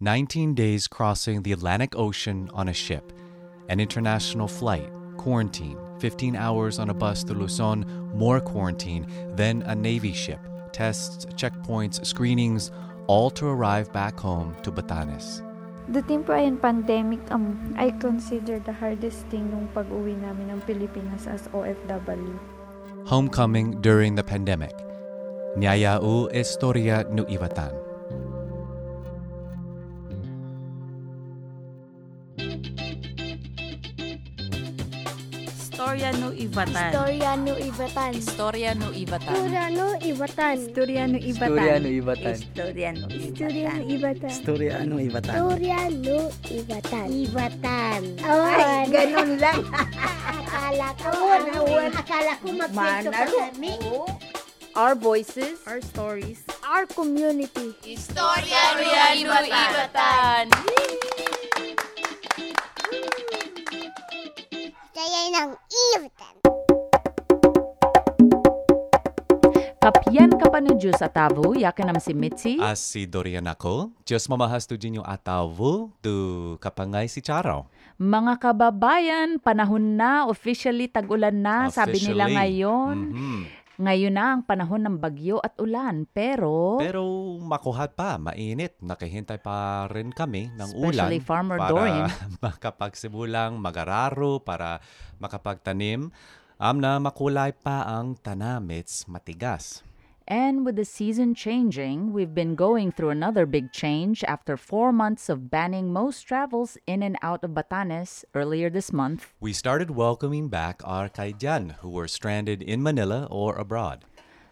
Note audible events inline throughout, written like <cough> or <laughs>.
19 days crossing the Atlantic Ocean on a ship, an international flight, quarantine, 15 hours on a bus to Luzon, more quarantine, then a Navy ship, tests, checkpoints, screenings, all to arrive back home to Batanes. The po ay pandemic, um, I consider the hardest thing nung pag-uwi namin ng Pilipinas as OFW. Homecoming during the pandemic. Nyayau Historia no Ivatan. Istorya no Ivatan. Istorya no Ivatan. Istorya no Ivatan. Istorya no Ivatan. Istorya no Ibatan. Istorya no. Istorya Ibatan. Istorya no Ivatan. Ivatan. Ay, ganun lang. Akala ko, Ano, akala ko magkwento pa kami. Our voices. Our stories. our community. Istorya no Ivatan. Kaya ng Ivatan. Kapyan ka pa ni Diyos atavu, yakin nam si Mitzi. As si Dorian ako, Diyos mamahas tu dinyo atavu tu kapangay si Charo. Mga kababayan, panahon na, officially tag-ulan na, sabi nila Officially. ngayon. Mhm. Ngayon na ang panahon ng bagyo at ulan, pero... Pero makuhat pa, mainit. Nakihintay pa rin kami ng ulan Farmer para Dorian. <laughs> makapagsimulang magararo, para makapagtanim. Am na makulay pa ang tanamits matigas. And with the season changing, we've been going through another big change after four months of banning most travels in and out of Batanes earlier this month. We started welcoming back our Kaijan who were stranded in Manila or abroad.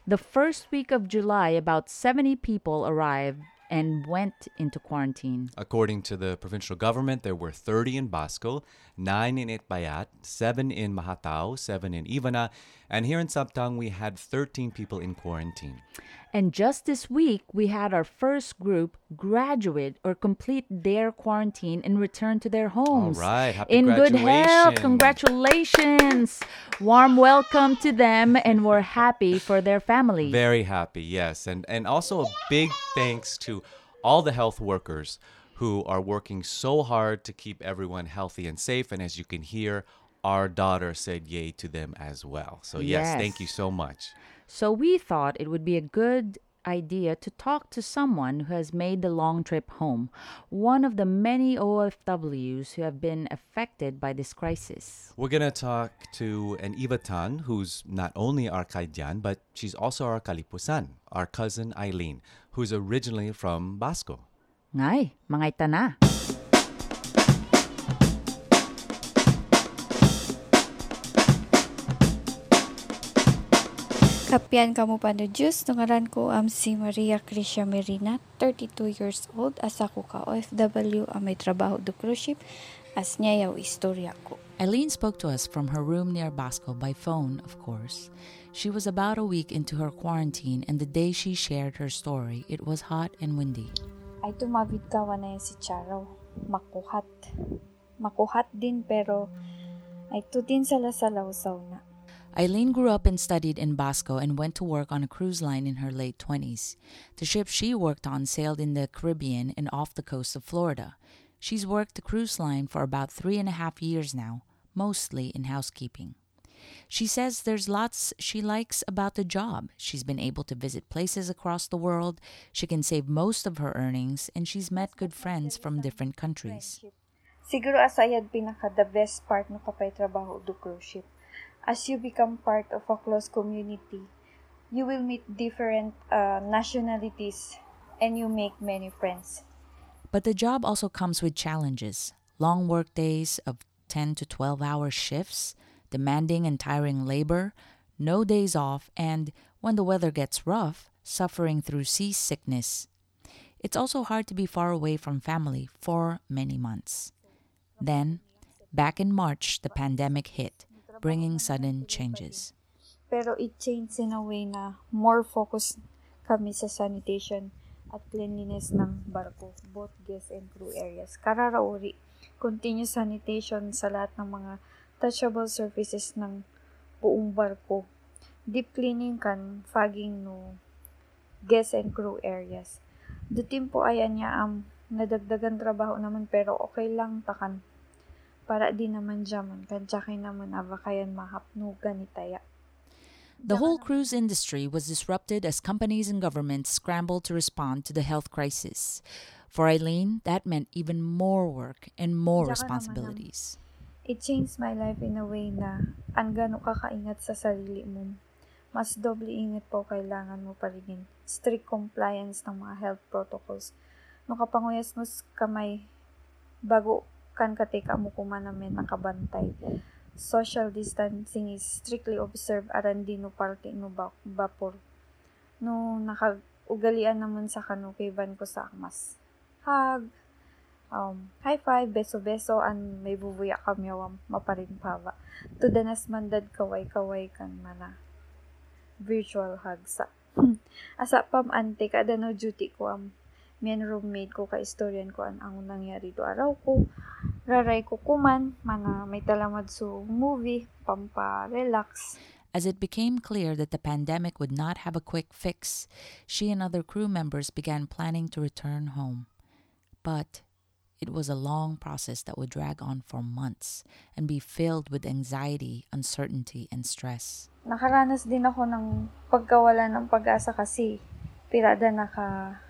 The first week of July, about 70 people arrived and went into quarantine. According to the provincial government, there were 30 in Basco, 9 in Itbayat, 7 in Mahatao, 7 in Ivana, and here in Sabtang we had 13 people in quarantine. And just this week, we had our first group graduate or complete their quarantine and return to their homes. right. Happy In good health. graduation. Congratulations. Warm welcome to them, and we're happy for their family. Very happy, yes. And and also a big thanks to all the health workers who are working so hard to keep everyone healthy and safe. And as you can hear, our daughter said yay to them as well. So yes, thank you so much. So we thought it would be a good idea to talk to someone who has made the long trip home, one of the many OFWs who have been affected by this crisis. We're gonna talk to an Ivatan who's not only our Kaijan, but she's also our Kalipusan, our cousin Eileen, who's originally from Basco. Ngay, mga ita na. Kapyan kamo pa no Diyos, ngaran ko am si Maria Crisha Merina, 32 years old, asa ko ka OFW, ang may trabaho do cruise ship, as niya yaw istorya ko. Eileen spoke to us from her room near Basco by phone, of course. She was about a week into her quarantine, and the day she shared her story, it was hot and windy. Ay tumawid ka na si Charo, makuhat. Makuhat din pero ay tutin sala sa lawsaw na. Eileen grew up and studied in Basco and went to work on a cruise line in her late 20s. The ship she worked on sailed in the Caribbean and off the coast of Florida. She's worked the cruise line for about three and a half years now, mostly in housekeeping. She says there's lots she likes about the job. She's been able to visit places across the world, she can save most of her earnings, and she's met good friends from different countries. Siguro asayad pinaka the best part no kapay trabaho do cruise ship. As you become part of a close community, you will meet different uh, nationalities and you make many friends. But the job also comes with challenges long work days of 10 to 12 hour shifts, demanding and tiring labor, no days off, and when the weather gets rough, suffering through seasickness. It's also hard to be far away from family for many months. Then, back in March, the pandemic hit, bringing sudden changes. Pero it changed in a way na more focus kami sa sanitation at cleanliness ng barko, both guest and crew areas. Kararauri, continuous sanitation sa lahat ng mga touchable surfaces ng buong barko. Deep cleaning kan fogging no guest and crew areas. Dutin po ayan niya ang nadagdagan trabaho naman pero okay lang takan. Ah, the whole cruise industry was disrupted as companies and governments scrambled to respond to the health crisis. For Eileen, that meant even more work and more Diyan ka naman, responsibilities. It changed my life in a way na ang gano'n ka kaingat sa sarili mo. Mas doble ingat po kailangan mo pa rin. Strict compliance ng mga health protocols. No kapanguyas mo sa kamay bago kan kateka mo kumanamin nakabantay. Social distancing is strictly observed aran di no parte no ba- vapor. No nakagugalian naman sa kanu kay van ko sa akmas. Hug, um, high five, beso-beso, an may bubuya kami awam maparin pava. Tudanas mandad kaway-kaway kan mana. Virtual hug sa. <laughs> Asa pam ante kada no duty ko am mian roommate ko ka istoryan ko an ang nangyari do araw ko. Raray ko kuman, mana may talamad so movie, pampa-relax. As it became clear that the pandemic would not have a quick fix, she and other crew members began planning to return home. But it was a long process that would drag on for months and be filled with anxiety, uncertainty, and stress. nakaranas din ako ng pagkawala ng pag-asa kasi pirada naka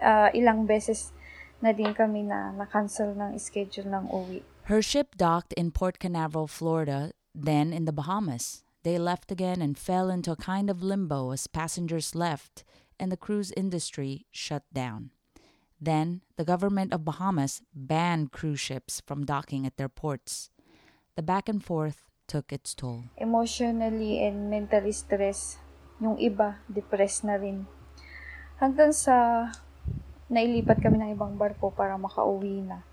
ah, ilang beses na din kami na na-cancel ng schedule ng uwi. Her ship docked in Port Canaveral, Florida, then in the Bahamas. They left again and fell into a kind of limbo as passengers left and the cruise industry shut down. Then, the government of Bahamas banned cruise ships from docking at their ports. The back and forth took its toll. Emotionally and mentally stress. Yung iba, depressed na rin. Hanggang sa nailipat kami ng ibang barko para makauwi na.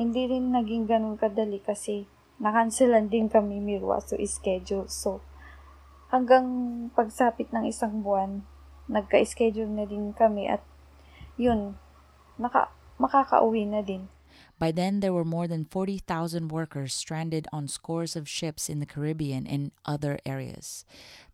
Hindi rin naging ganun kadali kasi nakanselan din kami mirwa so schedule. So, hanggang pagsapit ng isang buwan, nagka-schedule na din kami at yun, naka, makakauwi na din. By then, there were more than 40,000 workers stranded on scores of ships in the Caribbean and other areas.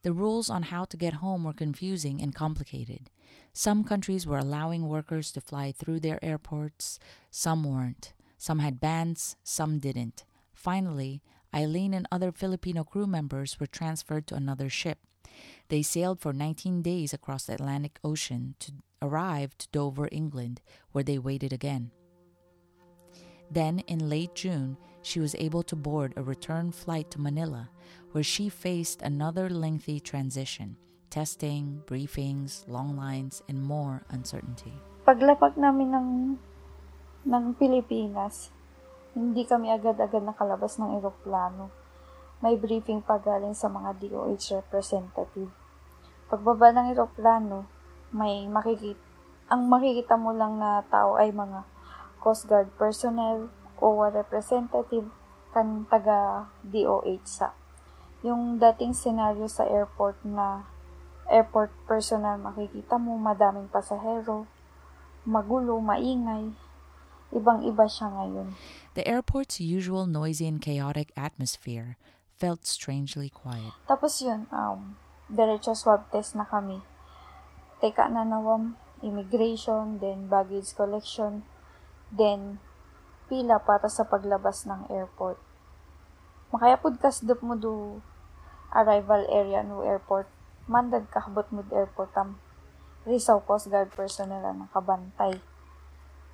The rules on how to get home were confusing and complicated. Some countries were allowing workers to fly through their airports, some weren't. Some had bans, some didn't. Finally, Eileen and other Filipino crew members were transferred to another ship. They sailed for 19 days across the Atlantic Ocean to arrive to Dover, England, where they waited again. Then, in late June, she was able to board a return flight to Manila, where she faced another lengthy transition testing, briefings, long lines, and more uncertainty. Paglapag namin ng, ng Pilipinas, hindi kami agad-agad nakalabas ng eroplano. May briefing pa galing sa mga DOH representative. Pagbaba ng eroplano, may makikita, ang makikita mo lang na tao ay mga Coast Guard personnel o representative kan taga DOH sa. Yung dating senaryo sa airport na airport personnel makikita mo madaming pasahero, magulo, maingay. Ibang-iba siya ngayon. The airport's usual noisy and chaotic atmosphere felt strangely quiet. Tapos yun, um, diretso swab test na kami. Teka na nawam, immigration, then baggage collection, then pila para sa paglabas ng airport. Makayapod kasdop mo do arrival area no airport. Mandag do airport Rizal Coast Guard personnel ang nakabantay.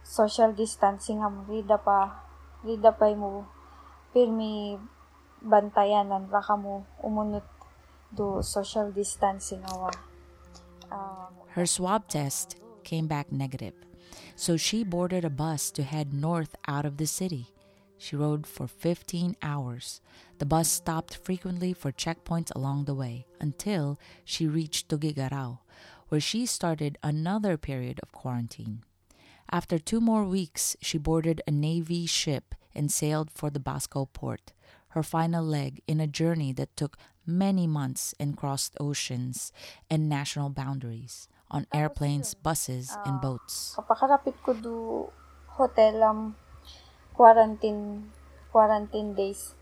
Social distancing am rida pa rida pa mo pirmi mo umunot do social distancing awa. Um, Her swab test came back negative, so she boarded a bus to head north out of the city. She rode for 15 hours. The bus stopped frequently for checkpoints along the way until she reached Tuguegarao, where she started another period of quarantine. After two more weeks, she boarded a Navy ship and sailed for the Basco port, her final leg in a journey that took many months and crossed oceans and national boundaries on airplanes, buses, and boats. kapakarapit ko do hotel um, quarantine quarantine days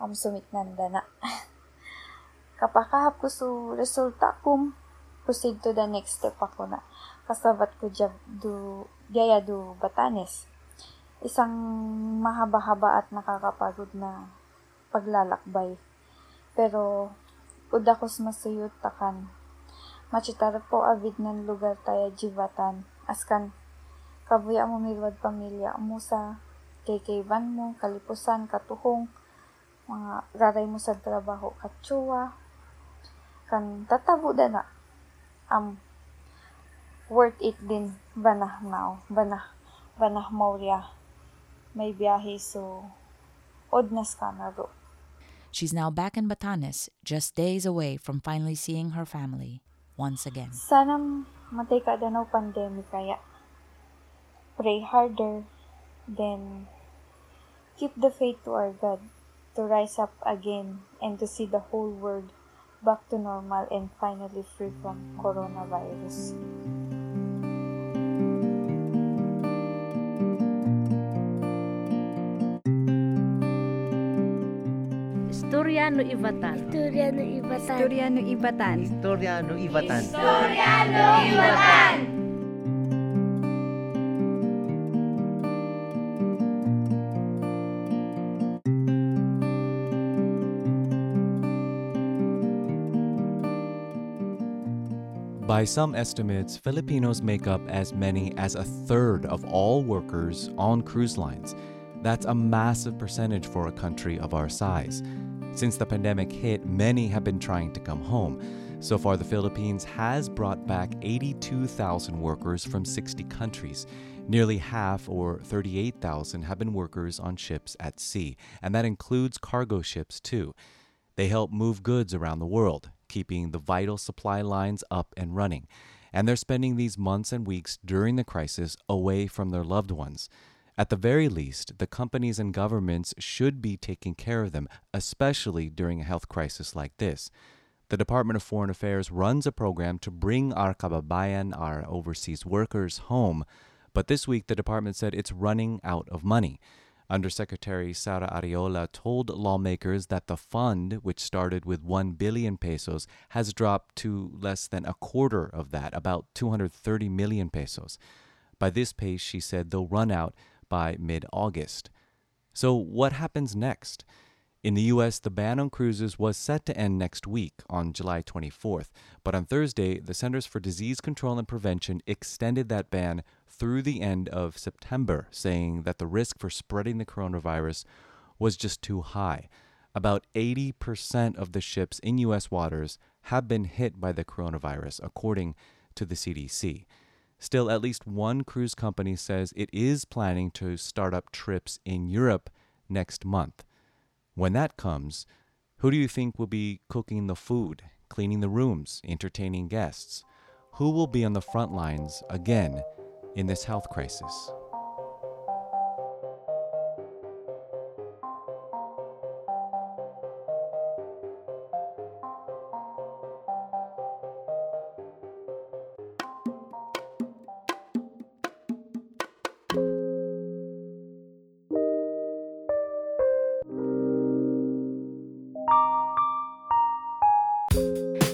am sumit nanda na. <laughs> Kapakahap ko so resulta kum proceed to the next step ako na. Kasabat ko jab do Diayado, Batanes. Isang mahaba-haba at nakakapagod na paglalakbay. Pero, udakos masuyot takan. Machitar po avid ng lugar tayo jivatan. Askan, kabuya mo milwad pamilya mo sa kaykayban mo, kalipusan, katuhong, mga raray mo sa trabaho, katsuwa, kan tatabo da na. Um, worth it din banah now, banah, banah maurya. May biyahe so, odnas ka na ro. She's now back in Batanes, just days away from finally seeing her family once again. Sana matay ka na pandemic kaya pray harder, then keep the faith to our God to rise up again and to see the whole world back to normal and finally free from coronavirus. Istorya no Ibatan. Istorya ng Ibatan. Istorya no Ibatan. Istorya no Ibatan. By some estimates, Filipinos make up as many as a third of all workers on cruise lines. That's a massive percentage for a country of our size. Since the pandemic hit, many have been trying to come home. So far, the Philippines has brought back 82,000 workers from 60 countries. Nearly half, or 38,000, have been workers on ships at sea, and that includes cargo ships too. They help move goods around the world, keeping the vital supply lines up and running. And they're spending these months and weeks during the crisis away from their loved ones. At the very least, the companies and governments should be taking care of them, especially during a health crisis like this. The Department of Foreign Affairs runs a program to bring our kababayan, our overseas workers, home, but this week the department said it's running out of money. Undersecretary Sarah Arriola told lawmakers that the fund, which started with 1 billion pesos, has dropped to less than a quarter of that, about 230 million pesos. By this pace, she said they'll run out by mid August. So, what happens next? In the US, the ban on cruises was set to end next week on July 24th, but on Thursday, the Centers for Disease Control and Prevention extended that ban through the end of September, saying that the risk for spreading the coronavirus was just too high. About 80% of the ships in US waters have been hit by the coronavirus, according to the CDC. Still, at least one cruise company says it is planning to start up trips in Europe next month. When that comes, who do you think will be cooking the food, cleaning the rooms, entertaining guests? Who will be on the front lines again in this health crisis?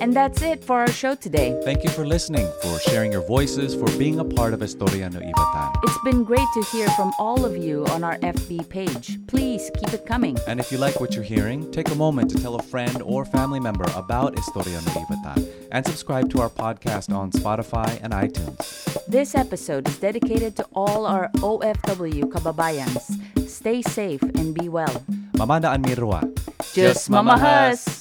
And that's it for our show today. Thank you for listening, for sharing your voices, for being a part of Historia no Ibatan. It's been great to hear from all of you on our FB page. Please keep it coming. And if you like what you're hearing, take a moment to tell a friend or family member about Historia no Ibatan and subscribe to our podcast on Spotify and iTunes. This episode is dedicated to all our OFW kababayans. Stay safe and be well. Mamanda Anmirwa. Just mamahas!